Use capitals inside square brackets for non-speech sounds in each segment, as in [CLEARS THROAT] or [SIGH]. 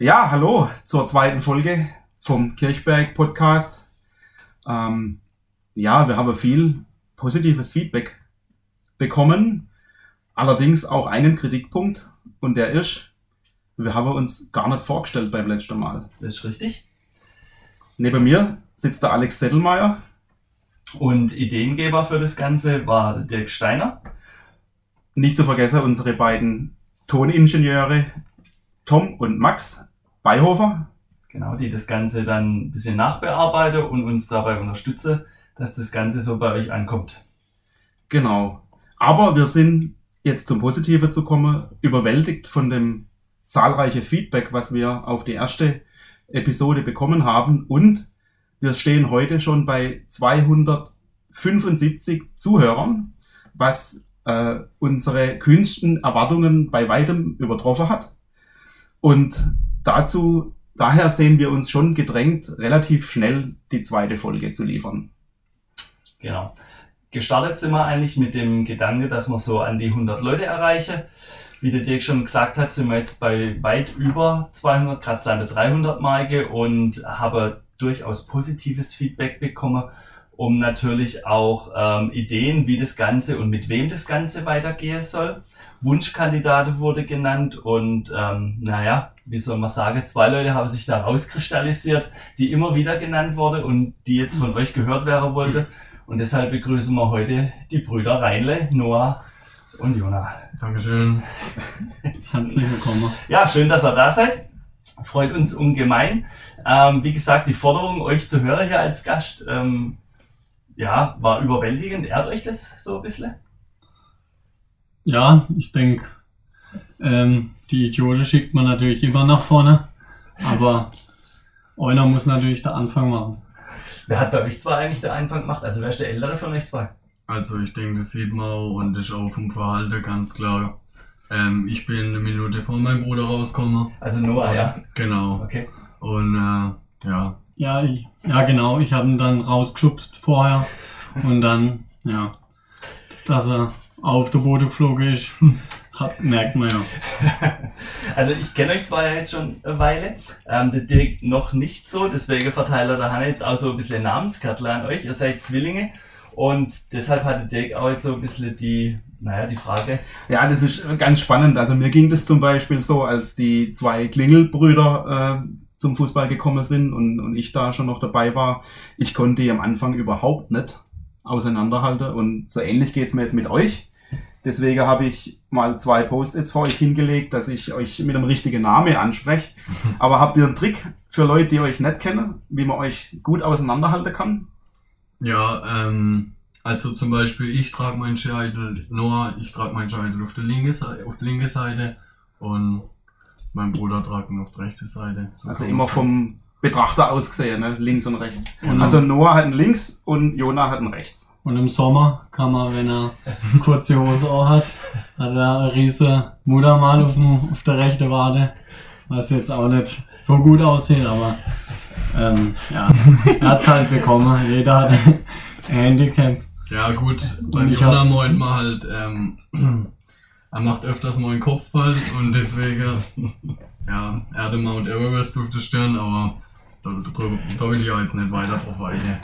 Ja, hallo zur zweiten Folge vom Kirchberg Podcast. Ähm, ja, wir haben viel positives Feedback bekommen, allerdings auch einen Kritikpunkt und der ist, wir haben uns gar nicht vorgestellt beim letzten Mal. Das ist richtig. Neben mir sitzt der Alex Settelmeier. Und Ideengeber für das Ganze war Dirk Steiner. Nicht zu vergessen unsere beiden Toningenieure Tom und Max Beihofer. Genau, die das Ganze dann ein bisschen nachbearbeiten und uns dabei unterstützen, dass das Ganze so bei euch ankommt. Genau. Aber wir sind jetzt zum Positiven zu kommen, überwältigt von dem zahlreichen Feedback, was wir auf die erste Episode bekommen haben. Und wir stehen heute schon bei 275 Zuhörern, was äh, unsere kühnsten Erwartungen bei weitem übertroffen hat. Und dazu, daher sehen wir uns schon gedrängt, relativ schnell die zweite Folge zu liefern. Genau. Gestartet sind wir eigentlich mit dem Gedanke, dass wir so an die 100 Leute erreichen. Wie der Dirk schon gesagt hat, sind wir jetzt bei weit über 200, gerade der 300 Marke und haben durchaus positives Feedback bekommen, um natürlich auch ähm, Ideen, wie das Ganze und mit wem das Ganze weitergehen soll. Wunschkandidaten wurde genannt und ähm, naja, wie soll man sagen, zwei Leute haben sich da rauskristallisiert, die immer wieder genannt wurde und die jetzt von euch gehört werden wollte. Und deshalb begrüßen wir heute die Brüder Reinle, Noah und Jona. Dankeschön. Herzlich willkommen. Ja, schön, dass ihr da seid. Freut uns ungemein. Ähm, wie gesagt, die Forderung, euch zu hören hier als Gast, ähm, ja, war überwältigend. Ehrt euch das so ein bisschen? Ja, ich denke, ähm, die Idioten schickt man natürlich immer nach vorne, aber einer muss natürlich der Anfang machen. Wer hat bei euch zwei eigentlich der Anfang gemacht? Also wer ist der Ältere von euch zwei? Also ich denke, das sieht man auch und ist auch vom Verhalten ganz klar. Ähm, ich bin eine Minute vor meinem Bruder rausgekommen. Also Noah, ja. Genau. Okay. Und äh, ja, Ja, ich, ja genau, ich habe ihn dann rausgeschubst vorher und dann, ja, dass er auf der Boden geflogen ist, [LAUGHS] hat, merkt man ja. [LAUGHS] Also ich kenne euch zwar ja jetzt schon eine Weile, ähm, der Dirk noch nicht so, deswegen verteilt er der Hanne jetzt auch so ein bisschen Namenskärtler an euch. Ihr seid Zwillinge und deshalb hatte Dirk auch jetzt so ein bisschen die, naja, die Frage, Ja, das ist ganz spannend. Also mir ging das zum Beispiel so, als die zwei Klingelbrüder äh, zum Fußball gekommen sind und, und ich da schon noch dabei war. Ich konnte die am Anfang überhaupt nicht auseinanderhalten und so ähnlich geht's mir jetzt mit euch. Deswegen habe ich mal zwei Post-its vor euch hingelegt, dass ich euch mit dem richtigen Namen anspreche. [LAUGHS] Aber habt ihr einen Trick für Leute, die euch nicht kennen, wie man euch gut auseinanderhalten kann? ja, ähm, also zum Beispiel ich trage meinen Scheitel, Noah, ich trage meinen Scheitel auf der linken Seite, auf der linken Seite und mein Bruder tragt ihn auf der rechten Seite. So Also immer vom Betrachter aus gesehen, ne? links und rechts. Und- Also Noah hat einen links und Jona hat einen rechts. Und im Sommer kann man, wenn er [LAUGHS] kurze Hose auch hat, hat er eine riese Muttermal auf, dem, auf der rechten Wade, was jetzt auch nicht so gut aussieht, aber ähm, ja, er hat's halt bekommen. Jeder hat ein Handicap. Ja gut, beim ich Jona hab's- meint man halt, ähm, [CLEARS THROAT] er macht öfters mal einen Kopfball und deswegen, ja, er hat den Mount Everest auf der Stirn, aber da, da, will ich ja jetzt nicht weiter drauf eingehen.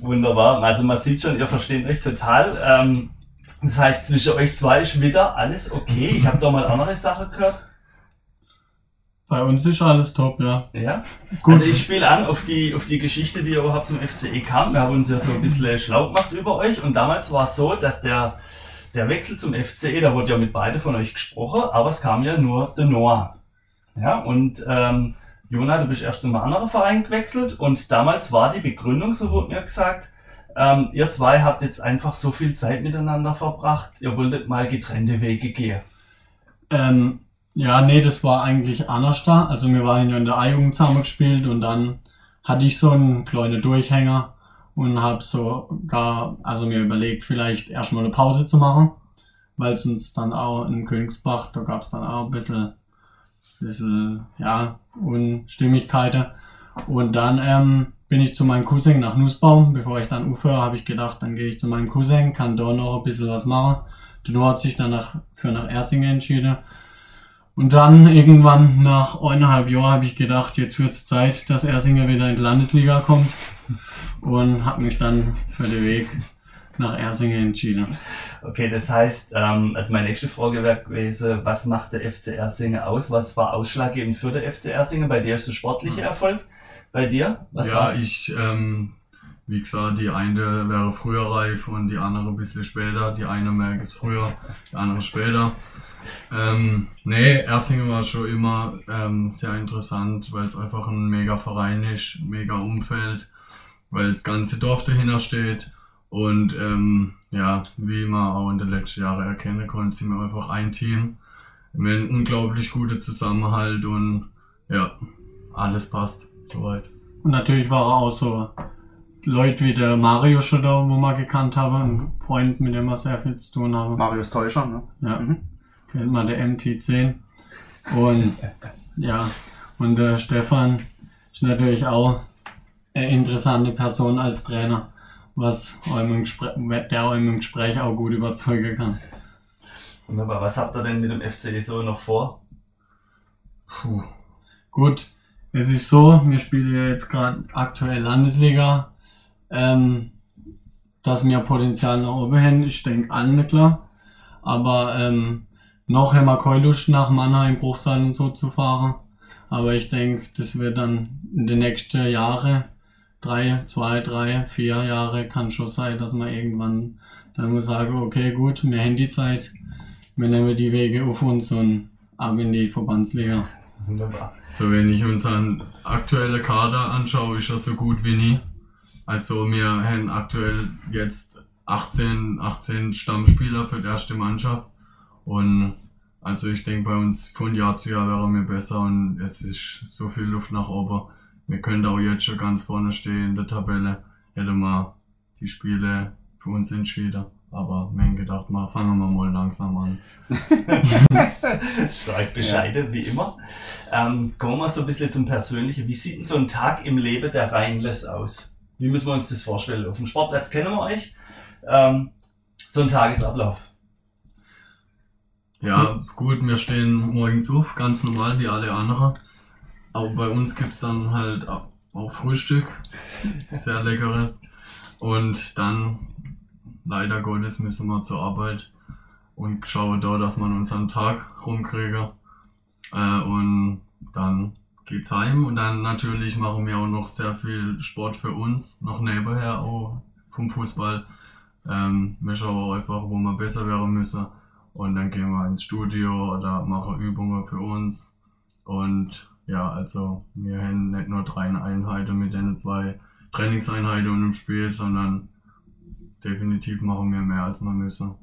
wunderbar. Also man sieht schon, ihr versteht euch total. Ähm, das heißt, zwischen euch zwei ist wieder alles okay. Ich habe da mal andere Sachen gehört. Bei uns ist alles top, ja. Ja. Gut. Also ich spiele an auf die, auf die Geschichte, wie ihr überhaupt zum FCE kam. Wir haben uns ja so ein bisschen schlau gemacht über euch und damals war es so, dass der, der Wechsel zum FCE, da wurde ja mit beide von euch gesprochen, aber es kam ja nur der Noah. Ja, und ähm, Jona, du bist erst zu einem anderen Verein gewechselt und damals war die Begründung, so wurde mir gesagt, ähm, ihr zwei habt jetzt einfach so viel Zeit miteinander verbracht, ihr wolltet mal getrennte Wege gehen. Ähm, ja, nee, das war eigentlich anders da. Also wir waren ja in der A-Jugend zusammen gespielt und dann hatte ich so einen kleinen Durchhänger und habe so gar, also mir überlegt, vielleicht erstmal eine Pause zu machen, weil es uns dann auch in Königsbach, da gab es dann auch ein bisschen, bisschen ja, Unstimmigkeiten. Und dann ähm, bin ich zu meinem Cousin nach Nussbaum. Bevor ich dann aufhöre, habe ich gedacht, dann gehe ich zu meinem Cousin, kann da noch ein bisschen was machen. Noah hat sich dann nach, für nach Ersingen entschieden. Und dann irgendwann nach eineinhalb Jahren habe ich gedacht, jetzt wird's Zeit, dass Ersinger wieder in die Landesliga kommt. Und habe mich dann für den Weg nach Ersingen entschieden. Okay, das heißt, ähm, also meine nächste Frage wäre gewesen, was macht der FC Ersingen aus? Was war ausschlaggebend für der FC Ersingen? Bei dir ist der sportliche Erfolg. Bei dir? Was ja, war's? ich, ähm, wie gesagt, die eine wäre früher reif und die andere ein bisschen später. Die eine merkt es früher, die andere später. Ähm, nee, Ersingen war schon immer ähm, sehr interessant, weil es einfach ein mega Verein ist, mega Umfeld, weil das ganze Dorf dahinter steht. Und ähm, ja, wie man auch in den letzten Jahren erkennen konnte, sind wir einfach ein Team. Wir haben einen unglaublich guten Zusammenhalt und ja, alles passt soweit. Und natürlich war er auch so Leute wie der Mario schon da, wo man gekannt habe, ein Freund, mit dem wir sehr viel zu tun haben. Marius Täuscher, ne? Ja, Mhm. kennt man der MT10. Und [LAUGHS] ja, und der Stefan ist natürlich auch eine interessante Person als Trainer, was einem der einem im Gespräch auch gut überzeugen kann. Wunderbar. Was habt ihr denn mit dem FC so noch vor? Puh. Gut, es ist so, wir spielen ja jetzt gerade aktuell Landesliga, ähm, dass wir Potenzial nach oben haben, ich denke allen klar. Aber ähm, noch haben wir keine Lust nach Mannheim, Bruchsal und so zu fahren. Aber ich denke, das wird dann in den nächsten Jahren, drei, zwei, drei, vier Jahre, kann schon sein, dass man irgendwann dann muss sagen, okay, gut, wir haben die Zeit, wir nehmen die Wege auf uns und ab in die Verbandsliga. Wunderbar. So, wenn ich unseren aktuellen Kader anschaue, ist er so gut wie nie. Also, wir haben aktuell jetzt 18, 18 Stammspieler für die erste Mannschaft. Und also, ich denke, bei uns von Jahr zu Jahr wären wir besser und es ist so viel Luft nach oben. Wir können auch jetzt schon ganz vorne stehen in der Tabelle. Hätte mal die Spiele für uns entschieden. Aber wir haben gedacht, mal fangen wir mal langsam an. [LAUGHS] Stark bescheiden, wie immer. Ähm, kommen wir mal so ein bisschen zum Persönlichen. Wie sieht denn so ein Tag im Leben der Rheinles aus? Wie müssen wir uns das vorstellen? Auf dem Sportplatz kennen wir euch. Ähm, so ein Tagesablauf. Ja, gut, wir stehen morgens auf, ganz normal wie alle anderen. Aber bei uns gibt's dann halt auch Frühstück, sehr leckeres. Und dann, leider Gottes, müssen wir zur Arbeit und schauen da, dass man unseren Tag rumkriegen. Äh, und dann geht's heim und dann natürlich machen wir auch noch sehr viel Sport für uns, noch nebenher auch vom Fußball. Ähm, wir schauen einfach, wo wir besser werden müssen. Und dann gehen wir ins Studio oder machen Übungen für uns. Und ja, also wir haben nicht nur drei Einheiten mit den zwei Trainingseinheiten und im Spiel, sondern definitiv machen wir mehr als wir müssen.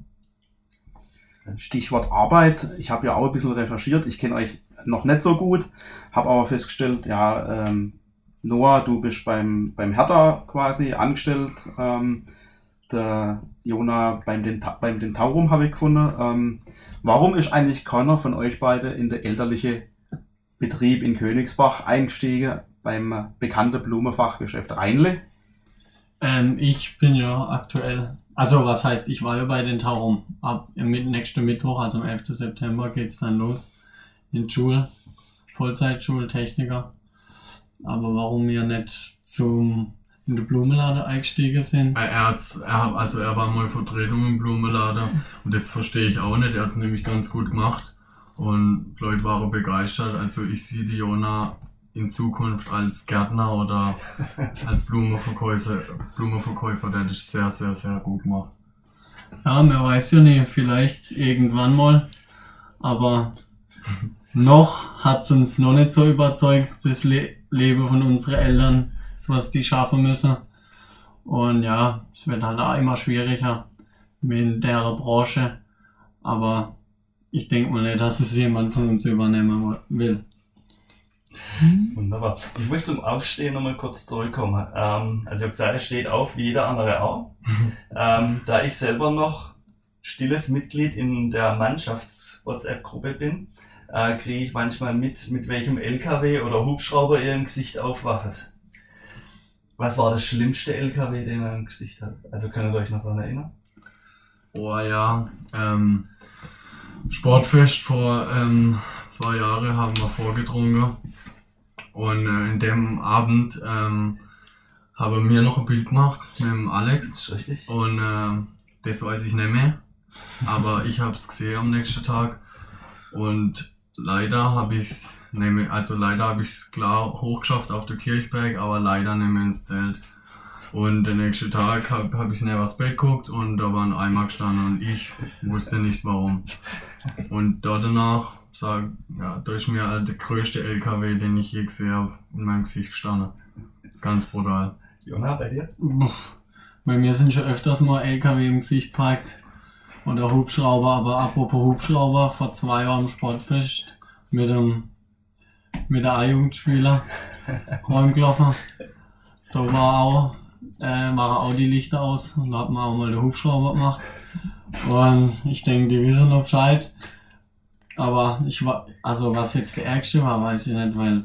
Stichwort Arbeit. Ich habe ja auch ein bisschen recherchiert. Ich kenne euch noch nicht so gut, habe aber festgestellt, ja, ähm, Noah, du bist beim, beim Hertha quasi angestellt. Ähm, der Jona beim, Denta beim Dentaurum habe ich gefunden. Ähm, warum ist eigentlich keiner von euch beide in der elterliche Betrieb in Königsbach eingestiegen beim bekannten Blumenfachgeschäft Rheinle? Ähm, ich bin ja aktuell, also was heißt, ich war ja bei den Taurum. Ab mit nächsten Mittwoch, also am 11. September, geht's dann los in Schule, Vollzeitschultechniker. Aber warum wir nicht zum in der Blumenlade eingestiegen sind? Er, er, hat's- er, hat- also er war mal Vertretung im Blumenladen und das verstehe ich auch nicht. Er hat es nämlich ganz gut gemacht und die Leute waren begeistert. Also ich sehe die Jona in Zukunft als Gärtner oder [LAUGHS] als Blumenverkäufer, Blumenverkäufer, der das sehr, sehr, sehr gut macht. Ja, man weiß ja nicht, vielleicht irgendwann mal. Aber [LAUGHS] noch hat's uns noch nicht so überzeugt, das Le Leben von unseren Eltern, das, was die schaffen müssen. Und ja, es wird halt auch immer schwieriger mit der Branche. Aber ich denke mal nicht, dass es jemand von uns übernehmen will. Wunderbar. Ich möchte zum Aufstehen nochmal kurz zurückkommen. Ähm, also ich habe gesagt, er steht auf, wie jeder andere auch. [LAUGHS] ähm, da ich selber noch stilles Mitglied in der Mannschafts-WhatsApp-Gruppe bin, äh, kriege ich manchmal mit, mit welchem LKW oder Hubschrauber ihr im Gesicht aufwacht. Was war das schlimmste LKW, den er im Gesicht hat? Also könnt ihr euch noch daran erinnern? Oh ja, ähm, Sportfest vor ähm, zwei Jahre haben wir vorgetrunken. Und äh, in dem Abend ähm, habe mir noch ein Bild gemacht mit dem Alex. Das ist richtig. Und äh, das weiß ich nicht mehr. Aber [LAUGHS] ich habe es gesehen am nächsten Tag. Und leider habe ich es, also leider habe ich es klar hochgeschafft auf der Kirchberg, aber leider nicht mehr ins Zelt. Und den nächsten Tag habe hab ich nicht aufs Bett geguckt und da war ein Eimer gestanden und ich wusste nicht warum. Und dort danach, sag, ja, da ist mir halt der größte LKW, den ich je gesehen habe, in meinem Gesicht gestanden. Ganz brutal. Jona, bei dir? Bei mir sind schon öfters mal LKW im Gesicht parkt. Oder Hubschrauber, aber apropos Hubschrauber, vor zwei Jahren am Sportfest mit dem mit der A-Jugendspieler [LAUGHS] heimgelaufen. Da war auch, äh, waren auch die Lichter aus und da hat man auch mal den Hubschrauber gemacht. Und ich denke, die wissen noch Bescheid. Aber ich war, also was jetzt der Ärgste war, weiß ich nicht, weil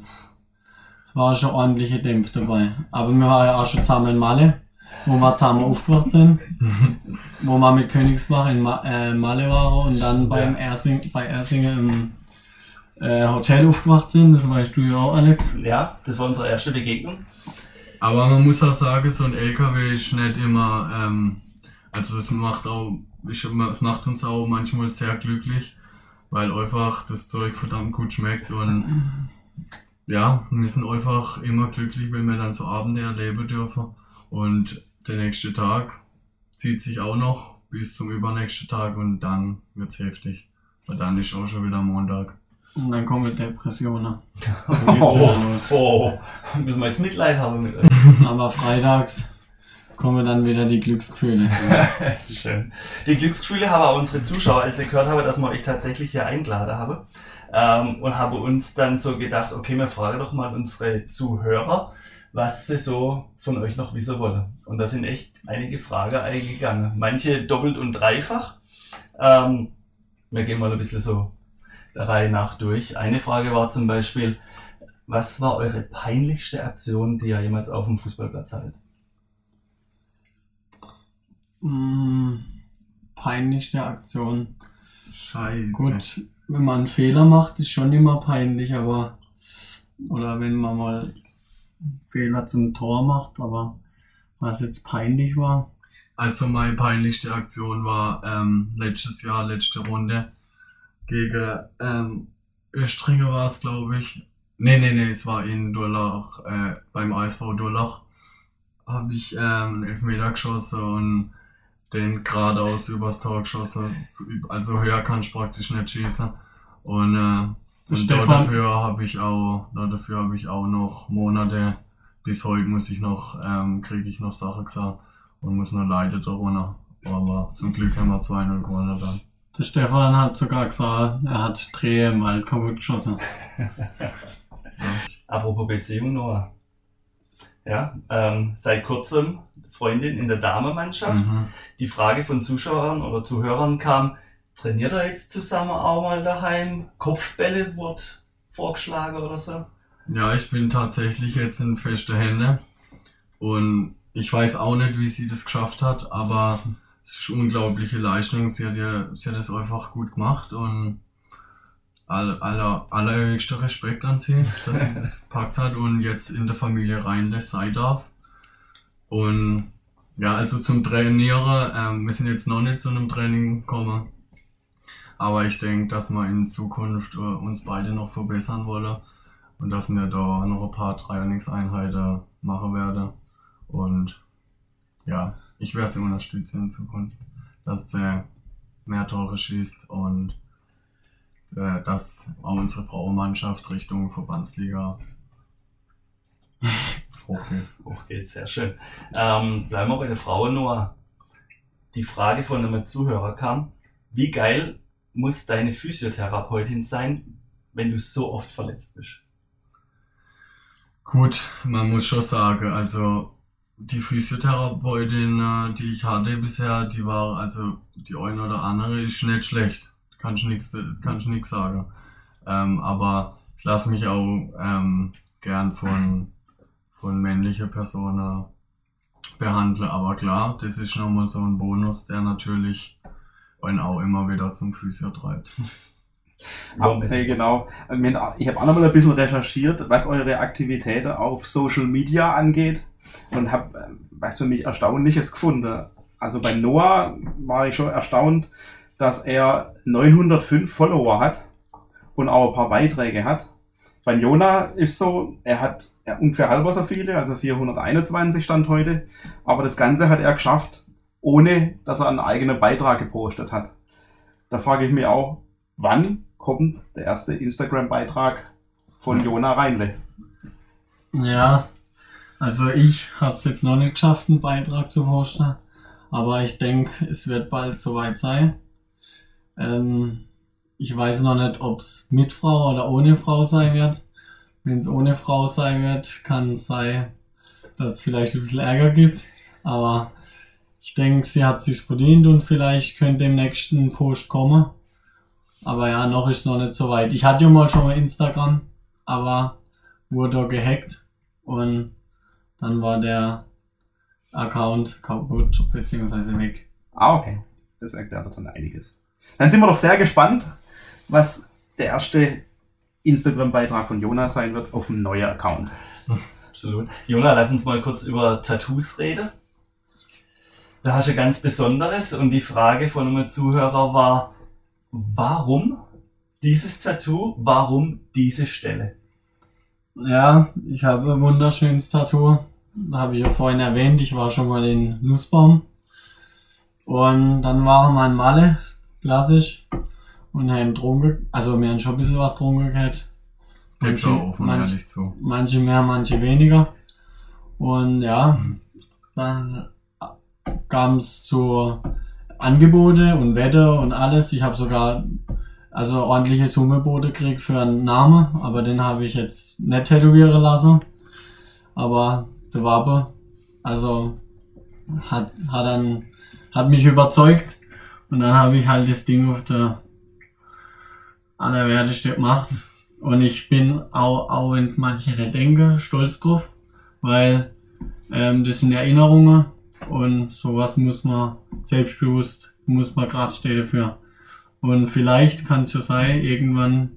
es war schon ordentliche Dämpf dabei. Aber wir waren ja auch schon zusammen in Malle, wo wir zusammen aufgewacht sind. [LAUGHS] wo wir mit Königsbach in Ma äh, Malle waren und dann beim Ersing, bei Ersingen im äh, Hotel aufgewacht sind. Das weißt du ja auch, Alex. Ja, das war unsere erste Begegnung. Aber man muss auch sagen, so ein LKW ist nicht immer, ähm, also das macht auch, es macht uns auch manchmal sehr glücklich, weil einfach das Zeug verdammt gut schmeckt und ja, wir sind einfach immer glücklich, wenn wir dann so Abende erleben dürfen. Und der nächste Tag zieht sich auch noch bis zum übernächsten Tag und dann wird's heftig. Weil dann ist auch schon wieder Montag. Und dann kommen Depressionen. [LAUGHS] Dann geht's wieder Oh, oh, müssen wir jetzt Mitleid haben mit euch. [LAUGHS] Aber freitags kommen dann wieder die Glücksgefühle. Das [LAUGHS] ist schön. Die Glücksgefühle haben auch unsere Zuschauer, als sie gehört haben, dass wir euch tatsächlich hier eingeladen haben. Ähm, und habe uns dann so gedacht, okay, wir fragen doch mal unsere Zuhörer, was sie so von euch noch wissen wollen. Und da sind echt einige Fragen eingegangen. Manche doppelt und dreifach. Ähm, wir gehen mal ein bisschen so der Reihe nach durch. Eine Frage war zum Beispiel, was war eure peinlichste Aktion, die ihr jemals auf dem Fußballplatz hattet? Mm, peinlichste Aktion. Scheiße. Gut, wenn man einen Fehler macht, ist schon immer peinlich, aber oder wenn man mal einen Fehler zum Tor macht, aber was jetzt peinlich war, Also meine peinlichste Aktion war ähm, letztes Jahr, letzte Runde gegen ähm, Östringer war es, glaube ich. Nee, nee, nee, es war in Durlach, äh, beim ASV Durlach. Habe ich ähm, einen Elfmeter geschossen und den geradeaus übers Tor geschossen. Also höher kann ich praktisch nicht schießen. Und, äh, und dafür habe ich auch, dafür habe ich auch noch Monate, bis heute muss ich noch, ähm, kriege ich noch Sachen gesagt und muss noch leiden darunter. Aber zum Glück haben wir 2-0 gewonnen dann. Der Stefan hat sogar gesagt, er hat Drehe im Wald kaputt geschossen. [LAUGHS] Apropos Beziehung, Noah. Ja, ähm, seit kurzem Freundin in der Damenmannschaft. Mhm. Die Frage von Zuschauern oder Zuhörern kam, trainiert er jetzt zusammen auch mal daheim? Kopfbälle wird vorgeschlagen oder so? Ja, ich bin tatsächlich jetzt in feste Hände und ich weiß auch nicht, wie sie das geschafft hat, aber es ist unglaubliche Leistung. Sie hat ja, sie hat es einfach gut gemacht und aller, aller, allerhöchster Respekt an sie, dass sie das [LAUGHS] gepackt hat und jetzt in der Familie reinlässt sein darf. Und ja, also zum Trainieren, ähm, wir sind jetzt noch nicht zu einem Training gekommen, aber ich denke, dass wir in Zukunft äh, uns beide noch verbessern wollen und dass wir da noch ein paar Trainingseinheiten machen werden. Und ja, ich werde sie unterstützen in Zukunft, dass sie mehr Tore schießt und äh, dass auch unsere Frauenmannschaft Richtung Verbandsliga [LAUGHS] hochgeht. Hoch geht's, sehr schön. Ähm, bleiben wir bei der Frau, Noah. Die Frage von einem Zuhörer kam, wie geil muss deine Physiotherapeutin sein, wenn du so oft verletzt bist? Gut, man muss schon sagen, also die Physiotherapeutin, äh, die ich hatte bisher, die war, also die eine oder andere ist nicht schlecht. Kann ich nichts, sagen. Ähm, aber ich lasse mich auch ähm, gern von, von männlichen Personen behandeln. Aber klar, das ist nochmal so ein Bonus, der natürlich einen auch immer wieder zum Physio treibt. [LAUGHS] Hey, genau. Ich habe auch noch mal ein bisschen recherchiert, was eure Aktivitäten auf Social Media angeht und habe was für mich Erstaunliches gefunden. Also bei Noah war ich schon erstaunt, dass er 905 Follower hat und auch ein paar Beiträge hat. Bei Jona ist so, er hat ungefähr halber so viele, also 421 stand heute. Aber das Ganze hat er geschafft, ohne dass er einen eigenen Beitrag gepostet hat. Da frage ich mich auch, wann kommt der erste Instagram-Beitrag von Jona Reinle? Ja, also ich habe es jetzt noch nicht geschafft, einen Beitrag zu posten. Aber ich denke, es wird bald soweit sein. Ähm, ich weiß noch nicht, ob es mit Frau oder ohne Frau sein wird. Wenn es ohne Frau sein wird, kann es sein, dass es vielleicht ein bisschen Ärger gibt. Aber ich denke, sie hat sich verdient und vielleicht könnte im nächsten Post kommen. Aber ja, noch ist noch nicht so weit. Ich hatte ja mal schon mal Instagram, aber wurde gehackt und dann war der Account kaputt bzw. weg. Ah, okay. Das erklärt dann einiges. Dann sind wir doch sehr gespannt, was der erste Instagram-Beitrag von Jonas sein wird auf dem neuen Account. Absolut. Jona, lass uns mal kurz über Tattoos reden. Da hast du ganz Besonderes und die Frage von einem Zuhörer war, warum dieses Tattoo, warum diese Stelle? Ja, ich habe ein wunderschönes Tattoo. Da habe ich ja vorhin erwähnt, ich war schon mal in Nussbaum. Und dann waren wir in Malle, klassisch und haben Drogen, also wir haben schon ein bisschen was Drogen gehabt. Das manche, auch manch, zu. manche mehr, manche weniger. Und ja, mhm. dann kam es zu Angebote und Wetter und alles. Ich habe sogar also ordentliche Summebote gekriegt für einen Namen, aber den habe ich jetzt nicht tätowieren lassen. Aber der Wabe, also hat, hat dann, hat mich überzeugt und dann habe ich halt das Ding auf der an der Wertestelle gemacht. Und ich bin auch, auch wenn es manche nicht denken, stolz drauf, weil ähm, das sind Erinnerungen und sowas muss man selbstbewusst, muss man gerade stehen dafür. Und vielleicht kann es ja sein, irgendwann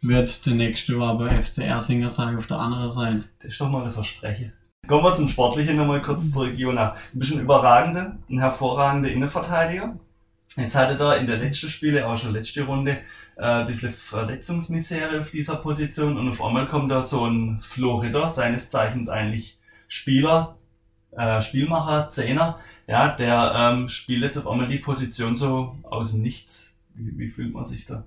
wird der nächste aber FCR Singer sein auf der anderen Seite. Das ist doch mal eine Verspreche. Kommen wir zum Sportlichen nochmal kurz zurück, Jona. Ein überragender, ein hervorragender Innenverteidiger. Jetzt hatte er in der letzten Spiele, auch schon letzte Runde, äh, ein bisschen Verletzungsmisere auf dieser Position und auf einmal kommt da so ein Florida, seines Zeichens eigentlich Spieler, äh, Spielmacher, Zehner, ja, der ähm, spielt jetzt auf einmal die Position so aus dem Nichts. Wie, wie fühlt man sich da?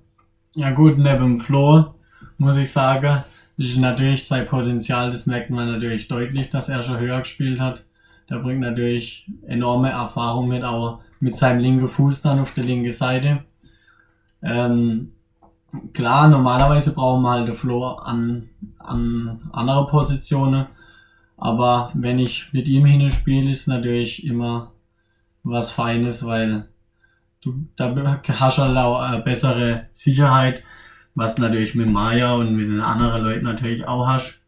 Ja gut, neben Flo muss ich sagen, natürlich sein Potenzial, das merkt man natürlich deutlich, dass er schon höher gespielt hat. Der bringt natürlich enorme Erfahrung mit, auch mit seinem linken Fuß dann auf der linken Seite. Ähm, klar, normalerweise brauchen wir halt den Flo an, an andere Positionen. Aber wenn ich mit ihm hinspiele, ist natürlich immer was Feines, weil du da hast halt auch eine bessere Sicherheit, was natürlich mit Maya und mit den anderen Leuten natürlich auch hast.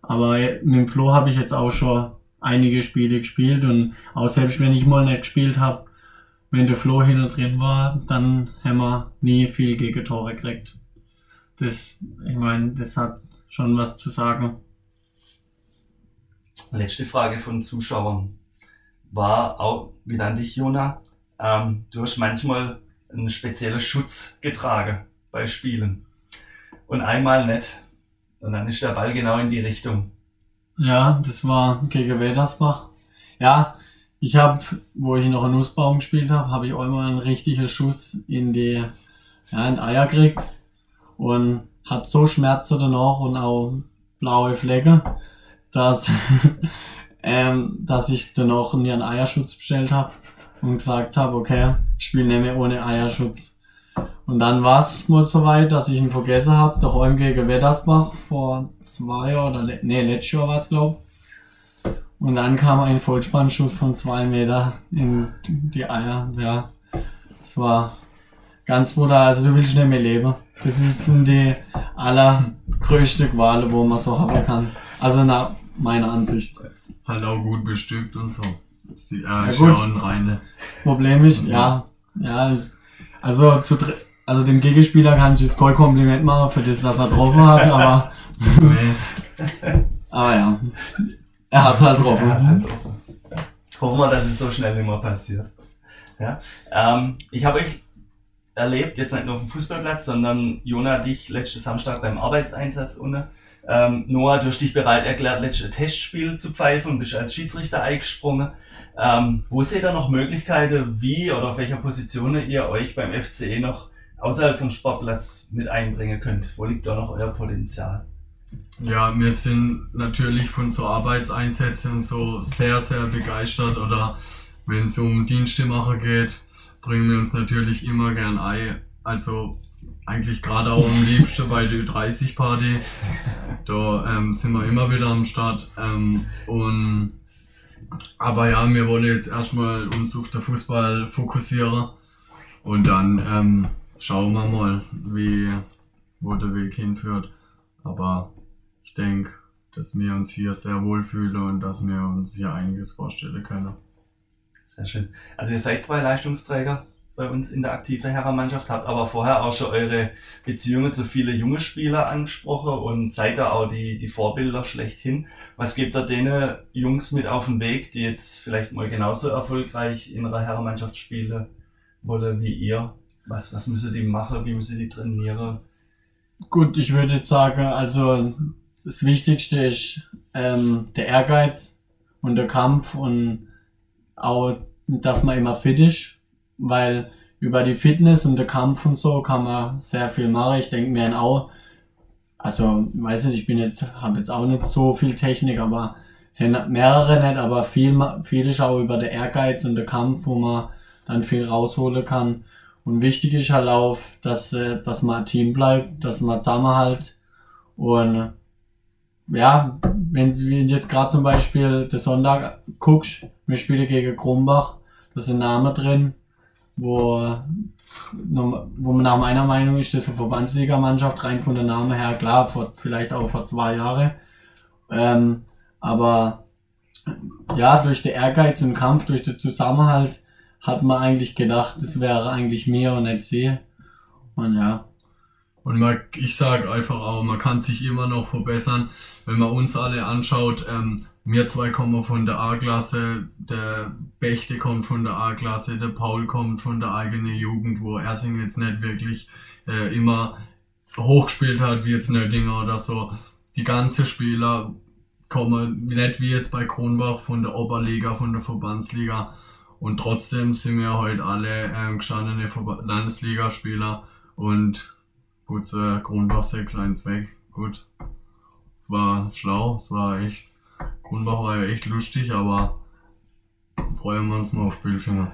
Aber mit dem Flo habe ich jetzt auch schon einige Spiele gespielt und auch selbst wenn ich mal nicht gespielt habe, wenn der Flo hinten drin war, dann haben wir nie viel Gegentore gekriegt. Das, ich meine, das hat schon was zu sagen. Letzte Frage von Zuschauern war auch, wie dann dich, Jona, ähm, du hast manchmal einen speziellen Schutz getragen bei Spielen. Und einmal nicht. Und dann ist der Ball genau in die Richtung. Ja, das war gegen Wettersbach. Ja, ich habe, wo ich noch einen Nussbaum gespielt habe, habe ich auch mal einen richtigen Schuss in die, ja, in Eier gekriegt. Und hat so Schmerzen danach und auch blaue Flecke, dass, [LAUGHS] ähm, dass ich danach mir einen Eierschutz bestellt habe und gesagt habe, okay, ich spiele nicht mehr ohne Eierschutz. Und dann war es mal so weit, dass ich ihn vergessen habe, der Räum gegen Wettersbach vor zwei Jahren oder nee, letztes Jahr war es glaube Und dann kam ein Vollspannschuss von zwei Meter in die Eier. Ja, es war ganz brutal. Also du willst nicht mehr leben. Das sind die allergrößte Quale, wo man so haben kann. Also nach meiner Ansicht. Halt auch gut bestückt und so. Sie, äh, ja, gut. reine. Problem ist, ja, ja, also zu also dem Gegenspieler kann ich jetzt kein Kompliment machen für das, dass er getroffen [LAUGHS] hat, aber, [LAUGHS] aber ja. Er hat halt getroffen. Halt offen. Hoffen wir, dass es so schnell nicht mehr passiert. Ja? Ähm, ich habe euch erlebt, jetzt nicht nur auf dem Fußballplatz, sondern Jona, dich letzten Samstag beim Arbeitseinsatz ohne. Ähm, Noah, du hast dich bereit erklärt, letztes Testspiel zu pfeifen und bist als Schiedsrichter eingesprungen. Ähm, wo seht ihr noch Möglichkeiten, wie oder auf welcher Position ihr euch beim FCE noch außerhalb vom Sportplatz mit einbringen könnt? Wo liegt da noch euer Potenzial? Ja, wir sind natürlich von so Arbeitseinsätzen so sehr, sehr begeistert. Oder wenn es um Dienstemacher geht, bringen wir uns natürlich immer gern ein. Also eigentlich gerade auch am liebsten bei der 30 Party. Da ähm, sind wir immer wieder am Start. Ähm, und aber ja, wir wollen jetzt erstmal uns auf den Fußball fokussieren. Und dann ähm, schauen wir mal, wie, wo der Weg hinführt. Aber ich denke, dass wir uns hier sehr wohl fühlen und dass wir uns hier einiges vorstellen können. Sehr schön. Also ihr seid zwei Leistungsträger bei uns in der aktiven Herrenmannschaft, habt aber vorher auch schon eure Beziehungen zu vielen jungen Spieler angesprochen und seid da auch die, die Vorbilder schlechthin. Was gebt ihr denen Jungs mit auf den Weg, die jetzt vielleicht mal genauso erfolgreich in ihrer Herrenmannschaft spielen wollen wie ihr? Was, was müssen die machen? Wie müssen die trainieren? Gut, ich würde jetzt sagen, also das Wichtigste ist ähm, der Ehrgeiz und der Kampf und auch, dass man immer fit ist, weil über die Fitness und der Kampf und so kann man sehr viel machen. Ich denke mir auch, also weiß nicht, ich bin jetzt, habe jetzt auch nicht so viel Technik, aber mehrere nicht, aber viel, viel ist auch über der Ehrgeiz und der Kampf, wo man dann viel rausholen kann. Und wichtig ist halt auch, dass, äh, dass man ein Team bleibt, dass man zusammenhalt. Und ja, wenn du jetzt gerade zum Beispiel den Sonntag guckst, wir spielen gegen Krumbach, da ist ein Name drin, wo, wo man nach meiner Meinung ist, das ist eine Verbandsligamannschaft, rein von der Name her, klar, vor, vielleicht auch vor zwei Jahren. Ähm, aber ja, durch den Ehrgeiz und Kampf, durch den Zusammenhalt, hat man eigentlich gedacht, das wäre eigentlich mir und nicht sie. Und ja, Und man, ich sage einfach auch, man kann sich immer noch verbessern. Wenn man uns alle anschaut, ähm, wir zwei kommen von der A-Klasse, der Bechte kommt von der A-Klasse, der Paul kommt von der eigenen Jugend, wo Ersing jetzt nicht wirklich äh, immer hochgespielt hat, wie jetzt Nöttinger oder so. Die ganzen Spieler kommen nicht wie jetzt bei Kronbach von der Oberliga, von der Verbandsliga. Und trotzdem sind wir heute alle ähm, gestandene Landesligaspieler und Gut, äh, Kronbach 6-1 weg. Gut. Es war schlau, es war echt. Kronbach war ja echt lustig, aber freuen wir uns mal auf Billfinger.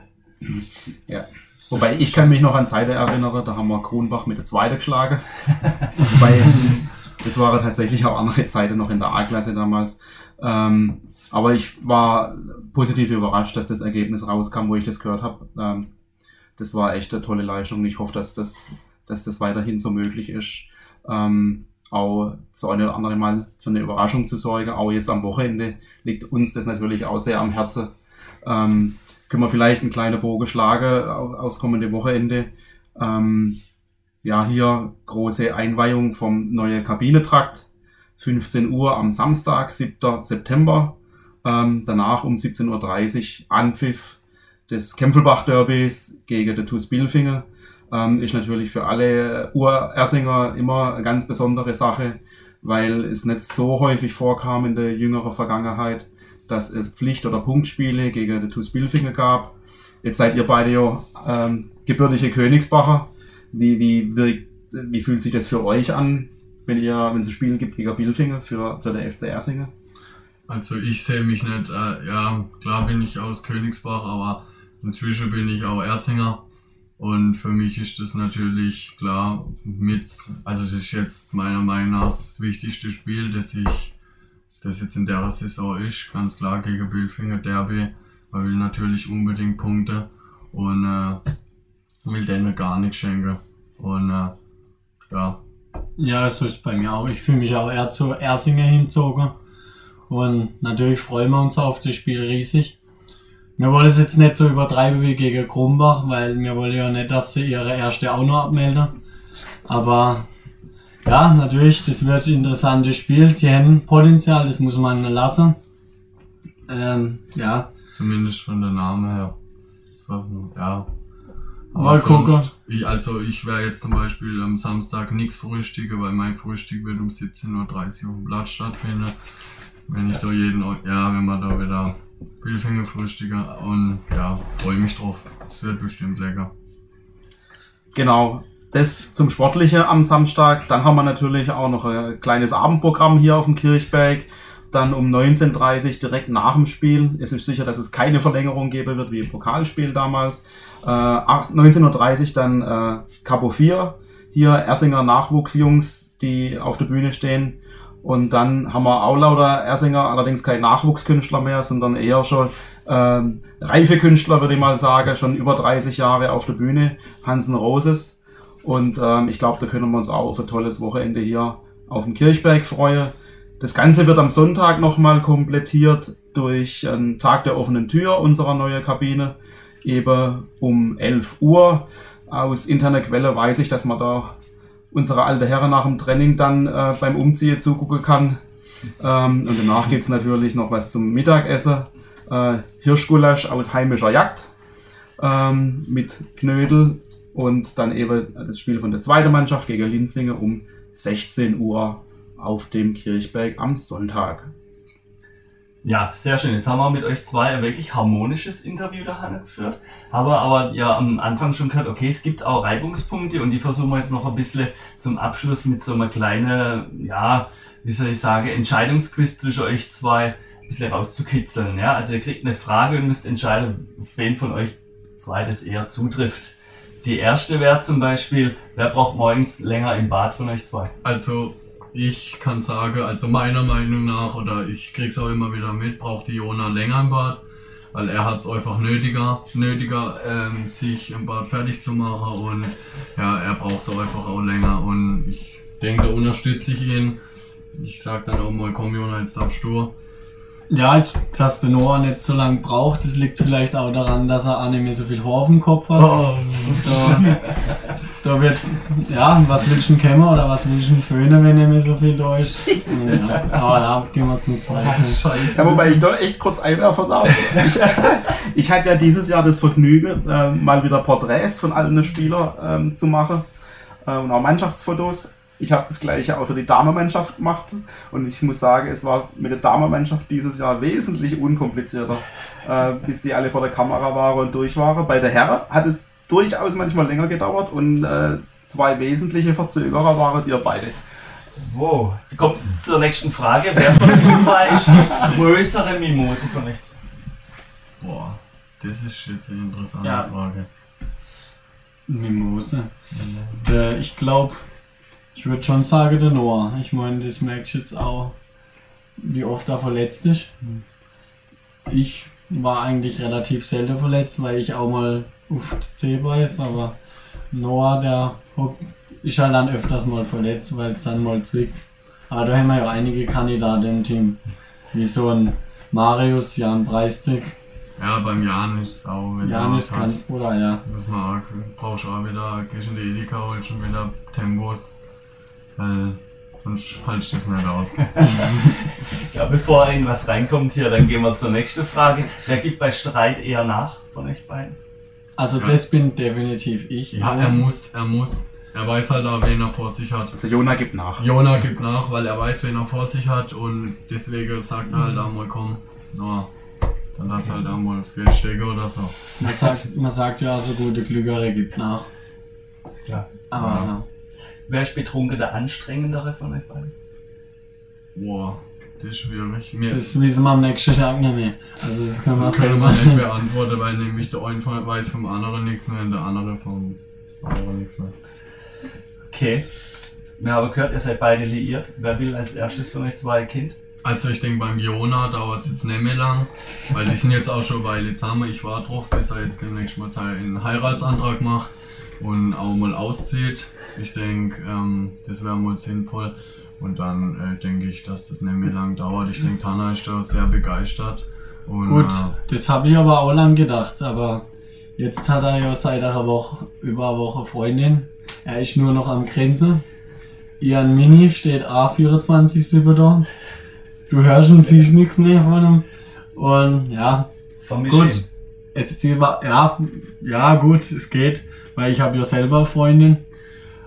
Wobei ich kann mich noch an Zeiten erinnern, da haben wir Kronbach mit der zweiten geschlagen. [LAUGHS] Wobei, das waren tatsächlich auch andere Zeiten noch in der A-Klasse damals. Ähm, aber ich war positiv überrascht, dass das Ergebnis rauskam, wo ich das gehört habe. Ähm, das war echt eine tolle Leistung ich hoffe, dass das, dass das weiterhin so möglich ist. Ähm, auch so eine oder andere Mal für eine Überraschung zu sorgen. Auch jetzt am Wochenende liegt uns das natürlich auch sehr am Herzen. Ähm, können wir vielleicht einen kleinen Bogen schlagen au- aufs kommende Wochenende. Ähm, ja, hier große Einweihung vom neuen Kabinetrakt. 15 Uhr am Samstag, 7. September. Ähm, danach um 17.30 Uhr Anpfiff des Kempfelbach-Derbys gegen den TuS Bilfingen. Ähm, ist natürlich für alle Ur-Ersinger immer eine ganz besondere Sache, weil es nicht so häufig vorkam in der jüngeren Vergangenheit, dass es Pflicht- oder Punktspiele gegen den TuS Bilfingen gab. Jetzt seid ihr beide ja ähm, gebürtige Königsbacher. Wie, wie, wirkt, wie fühlt sich das für euch an, wenn ihr, wenn es ein Spiel gibt gegen Bilfingen für, für den FC Ersinger? Also ich sehe mich nicht, äh, ja, klar bin ich aus Königsbach, aber inzwischen bin ich auch Ersinger. Und für mich ist das natürlich klar mit, also das ist jetzt meiner Meinung nach das wichtigste Spiel, das ich, das jetzt in der Saison ist, ganz klar gegen Billfinger Derby. Man will natürlich unbedingt Punkte und äh, will denen gar nichts schenken. Und äh, ja, Ja, so ist es bei mir auch. Ich fühle mich auch eher zu Ersinger hinzogen. Und natürlich freuen wir uns auf das Spiel riesig. wir wollen es jetzt nicht so übertreiben wie gegen Krumbach, weil wir wollen ja nicht, dass sie ihre erste auch noch abmelden. Aber ja, natürlich, das wird ein interessantes Spiel. Sie haben Potenzial, das muss man lassen. Ähm, ja, Zumindest von der Name her. Ja. Mal sonst- gucken. Ich, also ich werde jetzt zum Beispiel am Samstag nichts frühstücken, weil mein Frühstück wird um 17.30 Uhr auf dem Platz stattfinden. Wenn ich da jeden, ja, wenn wir da wieder Billfinger frühstücken und ja, freue mich drauf. Es wird bestimmt lecker. Genau. Das zum Sportliche am Samstag. Dann haben wir natürlich auch noch ein kleines Abendprogramm hier auf dem Kirchberg. Dann um 19.30 Uhr direkt nach dem Spiel. Es ist sicher, dass es keine Verlängerung geben wird wie im Pokalspiel damals. Äh, acht- 19.30 Uhr dann äh, Capo 4. Hier Ersinger Nachwuchsjungs, die auf der Bühne stehen. Und dann haben wir auch lauter Ersinger, allerdings kein Nachwuchskünstler mehr, sondern eher schon ähm, reife Künstler, würde ich mal sagen, schon über 30 Jahre auf der Bühne. Hansen Roses. Und ähm, ich glaube, da können wir uns auch auf ein tolles Wochenende hier auf dem Kirchberg freuen. Das Ganze wird am Sonntag nochmal komplettiert durch einen Tag der offenen Tür unserer neuen Kabine. Eben um 11 Uhr. Aus interner Quelle weiß ich, dass man da unsere alte Herren nach dem Training dann äh, beim Umziehen zugucken kann. Ähm, und danach geht's natürlich noch was zum Mittagessen. Äh, Hirschgulasch aus heimischer Jagd ähm, mit Knödel und dann eben das Spiel von der zweiten Mannschaft gegen Linzingen um 16 Uhr auf dem Kirchberg am Sonntag. Ja, sehr schön. Jetzt haben wir mit euch zwei ein wirklich harmonisches Interview da geführt. Aber aber ja am Anfang schon gehört, okay, es gibt auch Reibungspunkte und die versuchen wir jetzt noch ein bisschen zum Abschluss mit so einer kleinen, ja, wie soll ich sagen, Entscheidungsquiz zwischen euch zwei ein bisschen rauszukitzeln. Ja, also ihr kriegt eine Frage und müsst entscheiden, auf wen von euch zwei das eher zutrifft. Die erste wäre zum Beispiel, wer braucht morgens länger im Bad von euch zwei? Also ich kann sagen, also meiner Meinung nach, oder ich krieg's auch immer wieder mit, braucht die Jona länger im Bad, weil er hat's einfach nötiger, nötiger, ähm, sich im Bad fertig zu machen und ja, er braucht da einfach auch länger und ich denke, da unterstütze ich ihn. Ich sag dann auch mal, komm Jona, jetzt darfst du. Ja, dass der Noah nicht so lange braucht, das liegt vielleicht auch daran, dass er auch nicht mehr so viel Haar auf dem Kopf hat. Oh. Und da, [LAUGHS] da wird, ja, was willst du denn kämmen oder was willst du denn föhnen, wenn nicht mehr so viel da [LAUGHS] ist? Ja, aber da gehen wir zum zweiten. Ja, wobei ich da echt kurz einwerfen darf. Ich, [LAUGHS] ich hatte ja dieses Jahr das Vergnügen, äh, mal wieder Porträts von allen Spielern ähm, zu machen äh, und auch Mannschaftsfotos. Ich habe das gleiche auch für die Damenmannschaft gemacht und ich muss sagen, es war mit der Damenmannschaft dieses Jahr wesentlich unkomplizierter, äh, bis die alle vor der Kamera waren und durch waren. Bei der Herren hat es durchaus manchmal länger gedauert und äh, zwei wesentliche Verzögerer waren wir beide. Wow. Kommt zur nächsten Frage. Wer von euch zwei ist die größere Mimose von euch zwei? Boah, das ist jetzt eine interessante Ja. Frage. Mimose. Der, ich glaube, ich würde schon sagen, der Noah. Ich meine, das merkst du jetzt auch, wie oft er verletzt ist. Ich war eigentlich relativ selten verletzt, weil ich auch mal auf die C beiß, aber Noah, der ist halt dann öfters mal verletzt, weil es dann mal zwickt. Aber da haben wir ja einige Kandidaten im Team. Wie so ein Marius, Jan Preistig, Ja, beim Jan ist es auch, wenn Jan ist was hat. ganz Bruder, ja. Muss man auch, brauchst auch wieder, gehst in die Edeka, holst schon wieder Tempos. Weil sonst haltst du das nicht aus. [LAUGHS] Ja, bevor irgendwas reinkommt hier, dann gehen wir zur nächsten Frage. Wer gibt bei Streit eher nach von euch beiden? Also Ja. das bin definitiv ich. Ja, er muss, er muss. Er weiß halt auch, wen er vor sich hat. Also Jona gibt nach. Jona gibt nach, weil er weiß, wen er vor sich hat und deswegen sagt er halt auch mal, komm, na, dann lass halt auch mal das Geld stecken oder so. Man sagt, man sagt ja, so gute Glückere gibt nach. Klar. Aber ja. Wer ist betrunken der anstrengendere von euch beiden? Boah, das ist schwierig. Mir, das wissen wir am nächsten Tag nicht mehr. Also das können wir das können selber wir nicht beantworten, weil nämlich der eine weiß vom anderen nichts mehr und der andere vom anderen nichts mehr. Okay. Wir haben gehört, ihr seid beide liiert. Wer will als erstes von euch zwei Kind? Also ich denke beim Jona dauert es jetzt nicht mehr lang, weil die sind jetzt auch schon eine Weile zusammen. Ich war drauf, bis er jetzt demnächst mal seinen Heiratsantrag macht und auch mal auszieht. Ich denke, ähm, das wäre mal sinnvoll. Und dann äh, denke ich, dass das nicht mehr lang dauert. Ich denke, Tana ist da sehr begeistert Und, Gut, Äh, das habe ich aber auch lang gedacht, aber jetzt hat er ja seit einer Woche, über eine Woche Freundin. Er ist nur noch am Grenze. Ian Mini steht A24 da. Du hörst und siehst nichts mehr von ihm. Und ja, Vermisch Gut. es ist über, ja, ja gut, es geht, weil ich habe ja selber eine Freundin.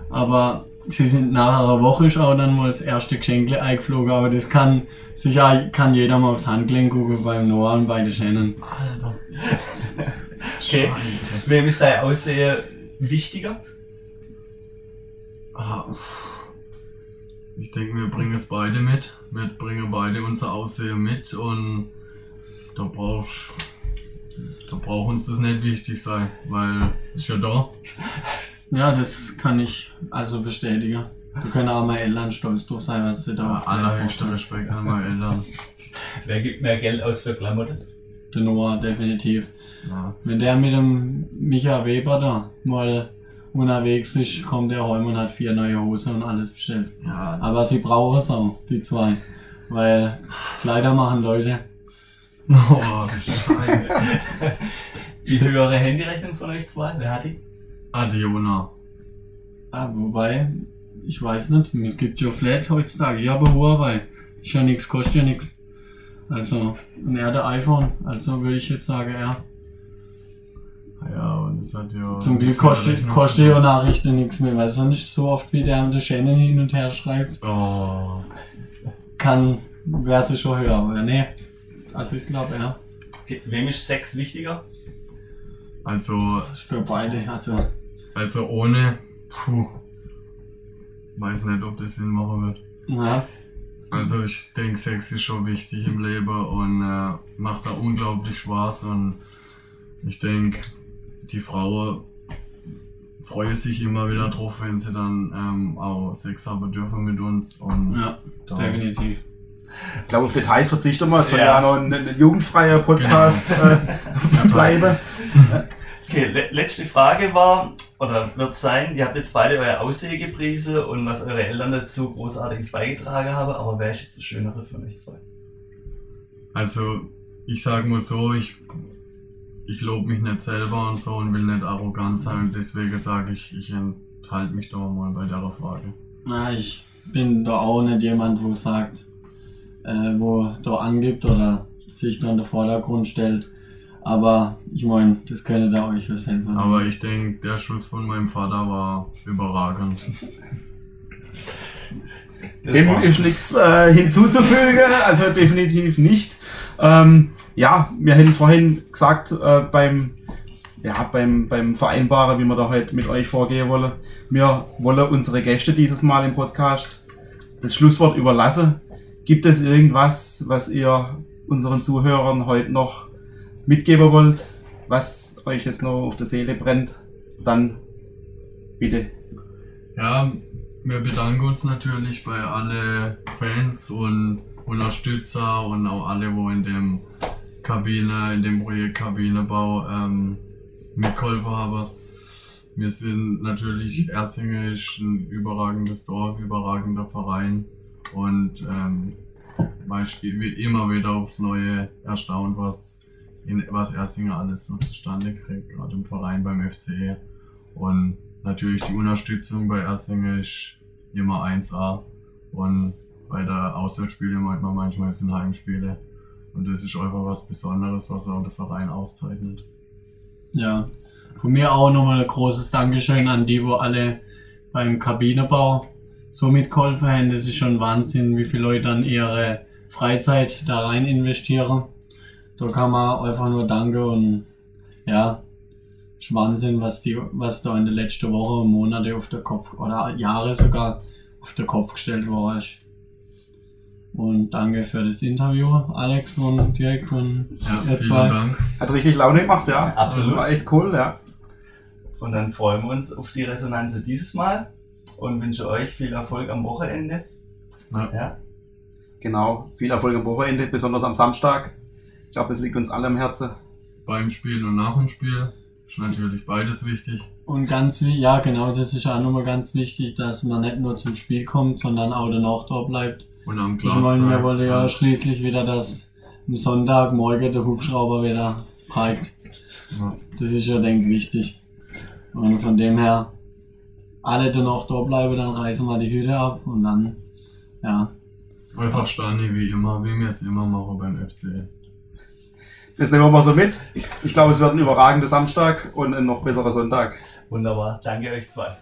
Aber sie sind nach einer Woche ist auch dann mal das erste Geschenkle eingeflogen, aber das kann sicher kann jeder mal aufs Handgelenk gucken beim Noah und bei der Shannon. Alter. [LAUGHS] Okay. Scheiße. Wem ist sein Aussehen wichtiger? Ah. Ich denke, wir bringen es beide mit. Wir bringen beide unser Aussehen mit und da brauchst da braucht uns das nicht wichtig sein, weil ist ja da. [LAUGHS] Ja, das kann ich also bestätigen. Du können auch meine Eltern stolz drauf sein, was sie da Ja, auf allerhöchster Respekt an meine Eltern. [LAUGHS] Wer gibt mehr Geld aus für Klamotten? Der Noah, definitiv. Ja. Wenn der mit dem Micha Weber da mal unterwegs ist, kommt der heim und hat vier neue Hosen und alles bestellt. Ja, Aber sie brauchen es auch, die zwei. Weil Kleider machen Leute. [LAUGHS] oh, [LAUGHS] Scheiße. Die höhere Handyrechnung von euch zwei? Wer hat die? Adiona. Ah, wobei, ich weiß nicht, es gibt ja Flat heutzutage. Ich habe Huawei. Ist ja nichts, kostet ja nichts. Also, und er der iPhone. Also würde ich jetzt sagen, er. Ja, und das hat ja. Zum Glück kostet, kostet ja Nachrichten nichts mehr, weil es nicht so oft wie der mit der Shannon hin und her schreibt. Oh. Kann, wäre sie schon höher, aber nee. Also ich glaube, er. Wem ist Sex wichtiger? Also, für beide. Also, also ohne. Puh. Weiß nicht, ob das Sinn machen wird. ja, Also ich denke, Sex ist schon wichtig im Leben und äh, macht da unglaublich Spaß und ich denke, die Frauen freuen sich immer wieder drauf, wenn sie dann ähm, auch Sex haben dürfen mit uns und ja, da, definitiv. Ich glaube, auf Details verzichten wir. Es soll Ja. ja, noch ein, ein jugendfreier Podcast äh, [LAUGHS] bleiben. Okay, le letzte Frage war, oder wird sein, ihr habt jetzt beide euer Aussehen gepriesen und was eure Eltern dazu Großartiges beigetragen haben, aber wer ist jetzt das Schönere von euch zwei? Also ich sage mal so, ich, ich lobe mich nicht selber und so und will nicht arrogant sein und deswegen sage ich, ich enthalte mich da mal bei der Frage. Na, ich bin da auch nicht jemand, wo sagt, äh, wo da angibt oder sich da in den Vordergrund stellt. Aber ich meine, das könnte da euch was helfen. Aber ich denke, der Schuss von meinem Vater war überragend. Das Dem war- ist nichts äh, hinzuzufügen, also definitiv nicht. Ähm, ja, wir hätten vorhin gesagt, äh, beim, ja, beim, beim Vereinbaren, wie wir da heute mit euch vorgehen wollen, wir wollen unsere Gäste dieses Mal im Podcast das Schlusswort überlassen. Gibt es irgendwas, was ihr unseren Zuhörern heute noch mitgeben wollt, was euch jetzt noch auf der Seele brennt? Dann bitte. Ja, wir bedanken uns natürlich bei alle Fans und Unterstützer und auch alle, wo in dem Kabine, in dem Projekt Kabinebau ähm, mitgeholfen haben. Wir sind natürlich, Ersinge ist ein überragendes Dorf, überragender Verein und ähm, weißt, wie immer wieder aufs Neue erstaunt, was, was Ersinger alles so zustande kriegt, gerade im Verein beim FCE. Und natürlich die Unterstützung bei Ersinger ist immer 1A und bei der Auswärtsspiele meint man manchmal, es sind Heimspiele. Und das ist einfach was Besonderes, was auch der Verein auszeichnet. Ja, von mir auch nochmal ein großes Dankeschön an die, wo alle beim Kabinebau so mitgeholfen haben. Das ist schon Wahnsinn, wie viele Leute dann ihre Freizeit da rein investieren. Da kann man einfach nur danken und ja, ist Wahnsinn, was die, was da in der letzten Woche und Monate auf der Kopf oder Jahre sogar auf den Kopf gestellt worden ist. Und danke für das Interview, Alex und Dirk und Ja, ihr vielen zwei. Dank. Hat richtig Laune gemacht, ja. Absolut. War echt cool, ja. Und dann freuen wir uns auf die Resonanz dieses Mal und wünsche euch viel Erfolg am Wochenende. Ja. Ja. Genau, viel Erfolg am Wochenende, besonders am Samstag. Ich glaube, es liegt uns alle am Herzen. Beim Spiel und nach dem Spiel ist natürlich beides wichtig. Und ganz wie, ja genau, das ist auch nochmal ganz wichtig, dass man nicht nur zum Spiel kommt, sondern auch danach da bleibt. Und am Ich Glas. meine, wir wollen ja schließlich wieder das am Sonntagmorgen der Hubschrauber wieder prägt. Ja. Das ist ja, denke ich, wichtig. Und von dem her, alle, die noch da bleiben, dann reißen wir die Hüte ab und dann, ja, Einfach Stani wie immer, wie wir es immer machen beim FC. Das nehmen wir mal so mit. Ich glaube, es wird ein überragender Samstag und ein noch besserer Sonntag. Wunderbar. Danke euch zwei.